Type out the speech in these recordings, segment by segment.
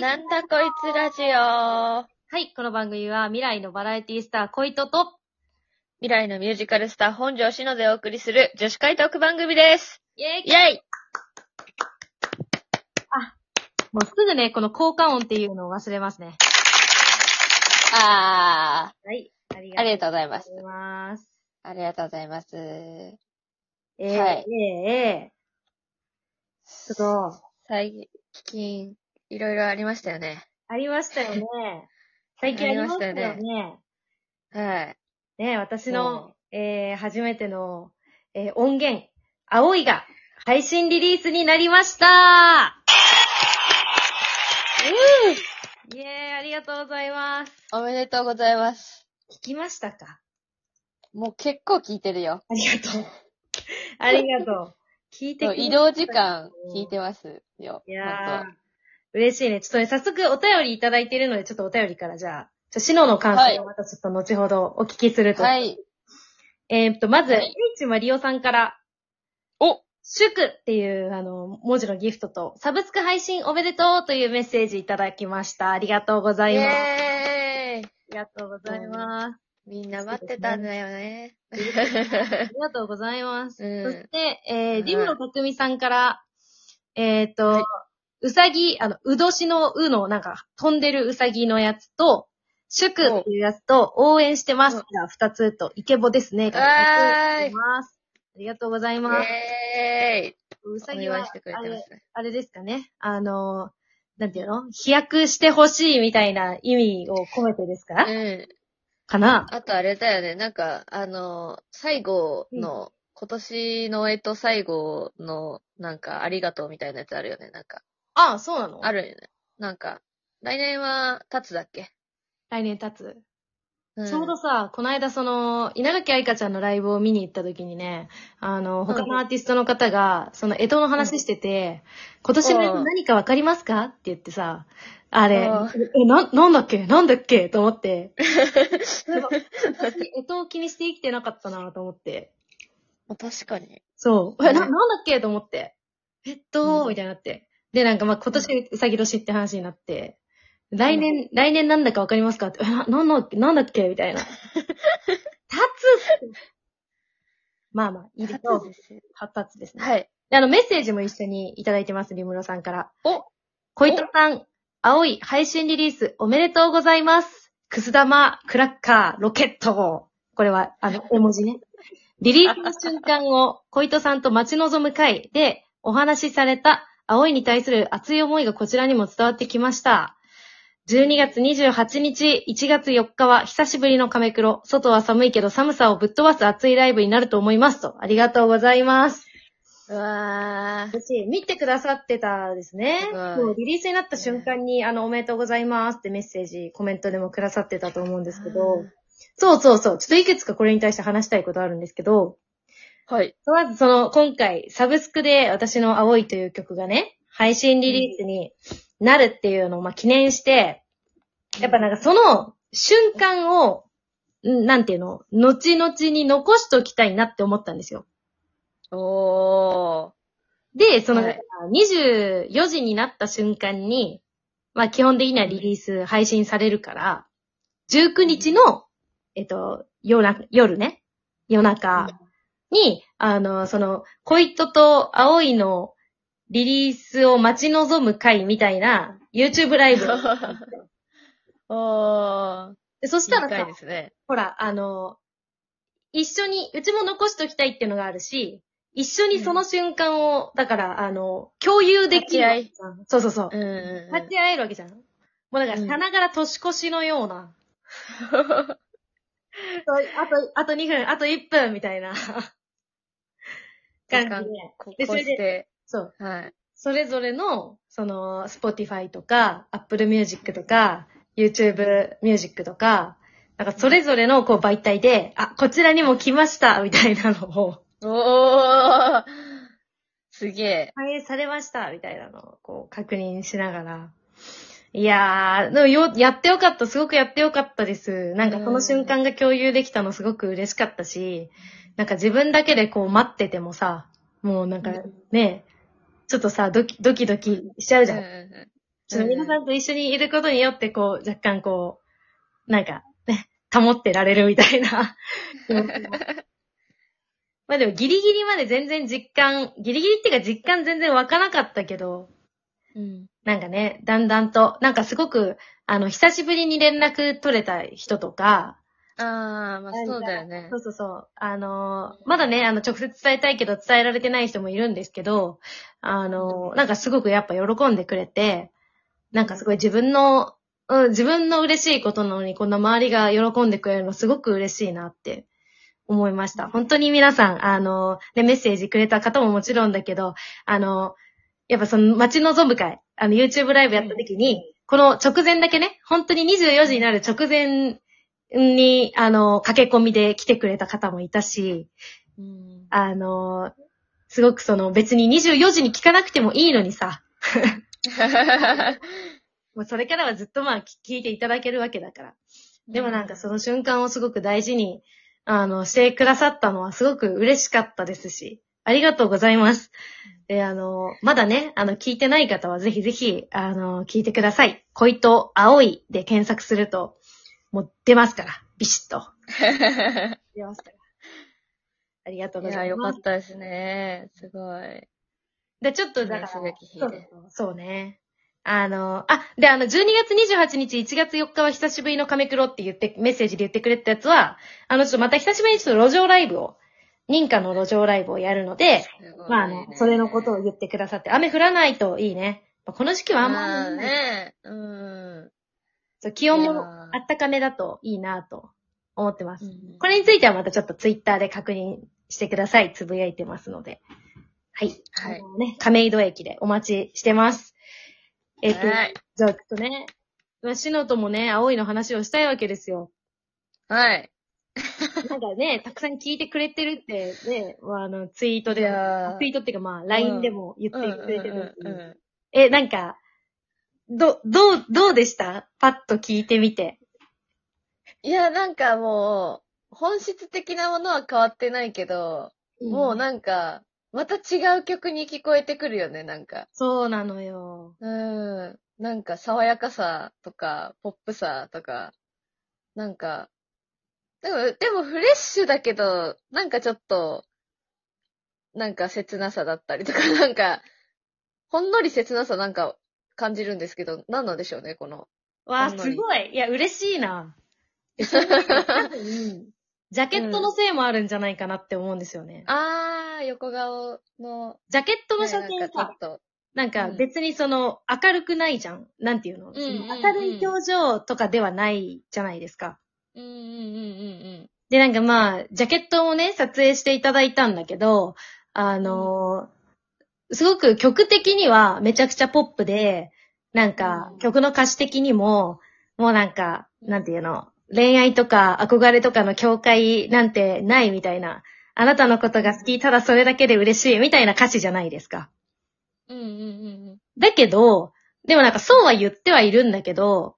なんだこいつラジオ。はい、この番組は未来のバラエティスター、恋人と、未来のミュージカルスター本庄しのでお送りする女子会トーク番組です。イェイイェイもうすぐね、この効果音っていうのを忘れますね。あはい、ありがとうございます。ございます。ありがとうございます。えー、はいえー、えー、ちょっと、最近、いろいろありましたよね。ありましたよね。最近ありましたよありましたね。はい。ね、私の、えー、初めての、えー、音源、青いが配信リリースになりましたイェーイ、ありがとうございます。おめでとうございます。聞きましたか？もう結構聞いてるよ。ありがとう。ありがとう。聞いてく移動時間聞いてますよ。いやー、嬉しいね。ちょっとね、早速お便りいただいているので、ちょっとお便りからじゃあ、ちょ、シノの感想をまたちょっと後ほどお聞きすると。はい。えーっと、まず、はい H マリオさんから、お祝っていう、あの、文字のギフトと、サブスク配信おめでとうというメッセージいただきました。ありがとうござイいます。あェーイりがとうございます。みんな待ってたんだよね。ありがとうございます。うんそして、えー、うんリムロたくみさんから、えーっと、はいうさぎ、あの、うどしのうの、なんか、飛んでるうさぎのやつと、祝っていうやつと、応援してますが、二つと、イケボですね。ありがとうございます。ありがとうございイます。ェーイうさぎは、お祝いしてくれてますね。あれですかね。あの、なんていうの？飛躍してほしいみたいな意味を込めてですか、うん。かな？あとあれだよね、なんか、あの、最後の、今年のえと最後の、なんか、ありがとうみたいなやつあるよね、なんか。ああ、そうなの？あるよね。なんか、来年は、立つだっけ、来年経つ。うん、ちょうどさ、この間その、稲垣愛香ちゃんのライブを見に行った時にね、あの、他のアーティストの方が、その、干支の話してて、今年の干支何かわかりますか？って言ってさ、あれ、うんえ、な、なんだっけ？なんだっけ？と思って。なんか私干支を気にして生きてなかったなと思って。確かに。そう。え、な、なんだっけ？と思って。えっと、うんみたいになって。で、なんかまあ今年うさぎ年って話になって、来年、来年なんだかわかりますか？って、え、な、なんだっけなんだっけ？みたいな。立つまあまあ、いいですよ立つ。ですね。はい。で、あの、メッセージも一緒にいただいてます、リムロさんから。お小糸さん、青い配信リリースおめでとうございます。くす玉、クラッカー、ロケット。これは、あの、絵文字ね。リリースの瞬間を小糸さんと待ち望む回でお話しされた青いに対する熱い思いがこちらにも伝わってきました。12月28日、1月4日は久しぶりの亀黒。外は寒いけど寒さをぶっ飛ばす熱いライブになると思いますと。ありがとうございます。うわー。私、見てくださってたですね。すごいそうリリースになった瞬間に、あの、おめでとうございますってメッセージ、コメントでもくださってたと思うんですけど、そうそうそう。ちょっといくつかこれに対して話したいことあるんですけど、はい。まずその、今回、サブスクで私の青いという曲がね、配信リリースになるっていうのを、まあ、記念して、やっぱなんかその瞬間を、んなんていうの、後々に残しておきたいなって思ったんですよ。おー。で、その、はい24時になった瞬間に、まあ基本的にはリリース配信されるから、19日の、えっと、夜な夜ね、夜中に、あの、その、恋人と青いのリリースを待ち望む回みたいな YouTube ライブを。おー。でそしたらさいい回で、すね。ほら、あの、一緒に、うちも残しておきたいっていうのがあるし、一緒にその瞬間を、だから、あの、共有できるわけじゃん。そうそうそう。うんうんうん。立ち会えるわけじゃん。もうだから、うんさながら年越しのような。あと、あと、あと2分、あと1分みたいな感じで。こでそれでそう。はい。それぞれの、その、Spotify とか、Apple Music とか、YouTube Music とか、なんかそれぞれのこう媒体で、あ、こちらにも来ましたみたいなのを、おーすげえ。反映されましたみたいなのをこう確認しながら。いやー、でもよ、やってよかった、すごくやってよかったです。なんかこの瞬間が共有できたのすごく嬉しかったし、なんか自分だけでこう待っててもさ、もうなんかうんね、ちょっとさ、ドキドキドキしちゃうじゃんちょっと皆さんと一緒にいることによって、こう、若干こう、なんか、ね、保ってられるみたいな。まあでもギリギリまで全然実感、ギリギリっていうか実感全然湧かなかったけど、うん。なんかね、だんだんと、なんかすごく、あの、久しぶりに連絡取れた人とか、ああ、まあそうだよねそ。うそうそう。あのーまだね、あの、直接伝えたいけど伝えられてない人もいるんですけど、あのーなんかすごくやっぱ喜んでくれて、なんかすごい自分の、うん、自分の嬉しいことなのに、こんな周りが喜んでくれるのすごく嬉しいなって思いました。本当に皆さん、あのーね、メッセージくれた方ももちろんだけど、あのーやっぱその待ち望む会、あの YouTube ライブやった時に、この直前だけね、本当に24時になる直前に、あの、駆け込みで来てくれた方もいたし、うん。あの、すごくその別に24時に聞かなくてもいいのにさ、もうそれからはずっとまあ聞いていただけるわけだから。でもなんかその瞬間をすごく大事に、あの、してくださったのはすごく嬉しかったですし、ありがとうございます。で、あの、まだね、あの、聞いてない方はぜひぜひ、あの、聞いてください。恋と青いで検索すると、もう出ますから、ビシッと。出ますから。ありがとうごいや、ざいます。よかったですね。すごい。で、ちょっとだから、記念すべき日そうでそうそうね。あの、あ、で、あの、12月28日、1月4日は久しぶりの亀黒って言って、メッセージで言ってくれたやつは、あの、ちょっとまた久しぶりにちょっと路上ライブを、認可の路上ライブをやるので、すごいまあ、あの、それのことを言ってくださって、雨降らないといいね。この時期はあんままあり、ね。うん。そう気温もあったかめだといいなと思ってます。うんこれについてはまたちょっとツイッターで確認してください。つぶやいてますので。はい。はいね、亀戸駅でお待ちしてます。えっ、と、はい。じゃあちょっとね、まあシノともね、青いの話をしたいわけですよ。はい。なんかね、たくさん聞いてくれてるってね、まあ、あの、ツイートいでツイートっていうかまあ、LINE でも言ってくれてるし、うんうんうんえ、なんか、ど、どう、どうでした？パッと聞いてみて。いや、なんかもう、本質的なものは変わってないけど、もうなんか、また違う曲に聞こえてくるよね、なんか。そうなのよ。うん。なんか、爽やかさとか、ポップさとか、なんか、でも、でもフレッシュだけど、なんかちょっと、なんか切なさだったりとか、なんか、ほんのり切なさなんか感じるんですけど、何なんでしょうね、この。わあ、すごい。いや、嬉しいな。ジャケットのせいもあるんじゃないかなって思うんですよね。あー、横顔の、ジャケットのね写真さなんかと、なんかうん別にその明るくないじゃん。なんていうの、うんうんうん明るい表情とかではないじゃないですか。うんうんうんうんで、なんかまあ、ジャケットをね、撮影していただいたんだけど、あのーすごく曲的にはめちゃくちゃポップで、なんかうん曲の歌詞的にも、もうなんか、なんていうの、恋愛とか憧れとかの境界なんてないみたいな、あなたのことが好き、ただそれだけで嬉しいみたいな歌詞じゃないですか。うん。うんうんうんだけど、でもなんかそうは言ってはいるんだけど、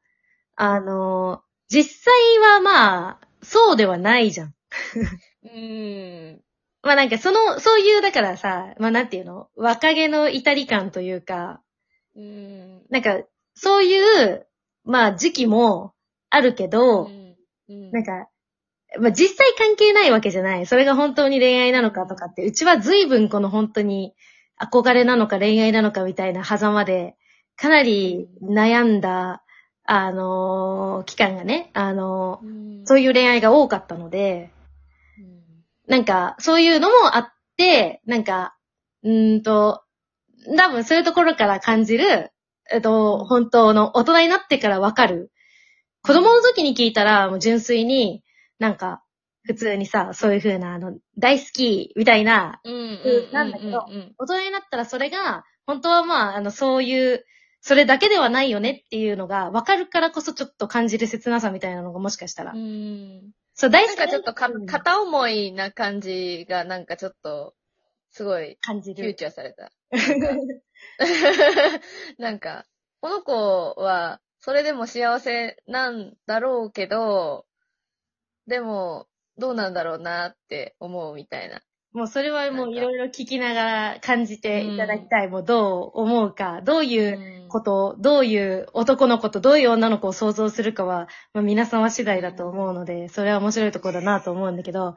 あの、実際はまあ、そうではないじゃん。うん。うん。まあなんかその、そういう、だからさ、まあなんていうの？若気の至り感というか、うん。なんか、そういう、まあ時期もあるけど、うん。うん。なんか、まあ実際関係ないわけじゃない。それが本当に恋愛なのかとかって、うちは随分この本当に憧れなのか恋愛なのかみたいな狭間で、かなり悩んだ、あのー期間がね、あのうん。ーそういう恋愛が多かったので、うんなんか、そういうのもあって、なんか、うーんと、多分そういうところから感じる、えっと、うん本当の大人になってからわかる。子供の時に聞いたら、もう純粋に、なんか、普通にさ、そういう風な、あの、大好き、みたいな。なんだけど大人になったらそれが、本当はまあ、あの、そういう、それだけではないよねっていうのが、わかるからこそちょっと感じる切なさみたいなのがもしかしたら。うん。そう、大好きなんかちょっとかうん片思いな感じがなんかちょっと、すごい、感じフューる。チャーされた。なんか、この子は、それでも幸せなんだろうけど、でも、どうなんだろうなって思うみたいな。もうそれはもういろいろ聞きながら感じていただきたい。もうどう思うか、どういううん。こと、どういう男の子とどういう女の子を想像するかは、まあ、皆様次第だと思うので、それは面白いところだなと思うんだけど、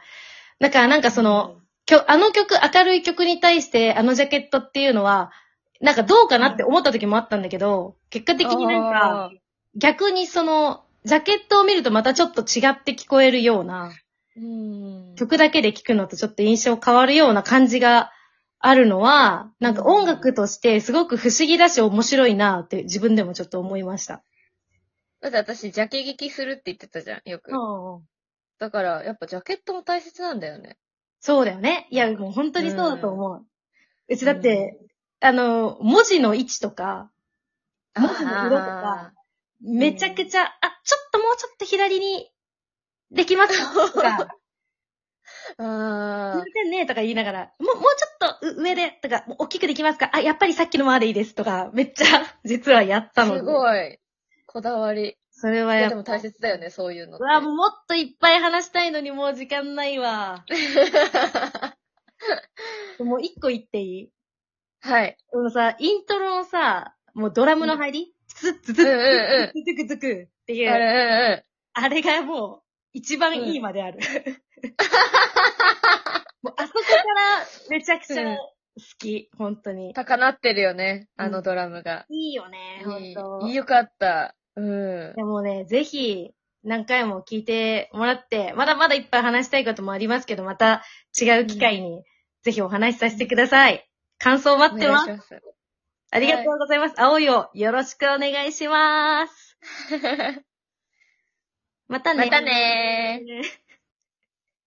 だからなんかその、、きょあの曲、明るい曲に対してあのジャケットっていうのは、なんかどうかなって思った時もあったんだけど、結果的になんか、逆にその、ジャケットを見るとまたちょっと違って聞こえるような、うん。曲だけで聴くのとちょっと印象変わるような感じがあるのは、なんか音楽としてすごく不思議だし面白いなって自分でもちょっと思いました。だって私、ジャケ聞きするって言ってたじゃん、よく。だから、やっぱジャケットも大切なんだよね。そうだよね。いや、もう本当にそうだと思う。うちだって、あの、文字の位置とか、文字の色とか、めちゃくちゃ、あ、ちょっともうちょっと左にできますか？とか、あすいませんねとか言いながら、もう、もうちょっとう上でとか、もう大きくできますか？あ、やっぱりさっきのままでいいですとか、めっちゃ実はやったあ、ので。すごい。こだわり。それはいやや、っぱでも大切だよね、そういうの。うわ、もっといっぱい話したいのにもう時間ないわ。もう一個言っていい？はい。このさ、イントロのさ、もうドラムの入り、ツッツツッツうんうんうんツクツクっていう、あれ、あれがもう、一番いいまである。もうあそこからめちゃくちゃうん好き、本当に。高鳴ってるよね、あのドラムが。いいよね、本い当い。よかった。うん。でもね、ぜひ、何回も聞いてもらって、まだまだいっぱい話したいこともありますけど、また違う機会に、ぜひお話しさせてください。感想待ってます。お願いします。ありがとうございます。青いをよろしくお願いします。またね。またねー。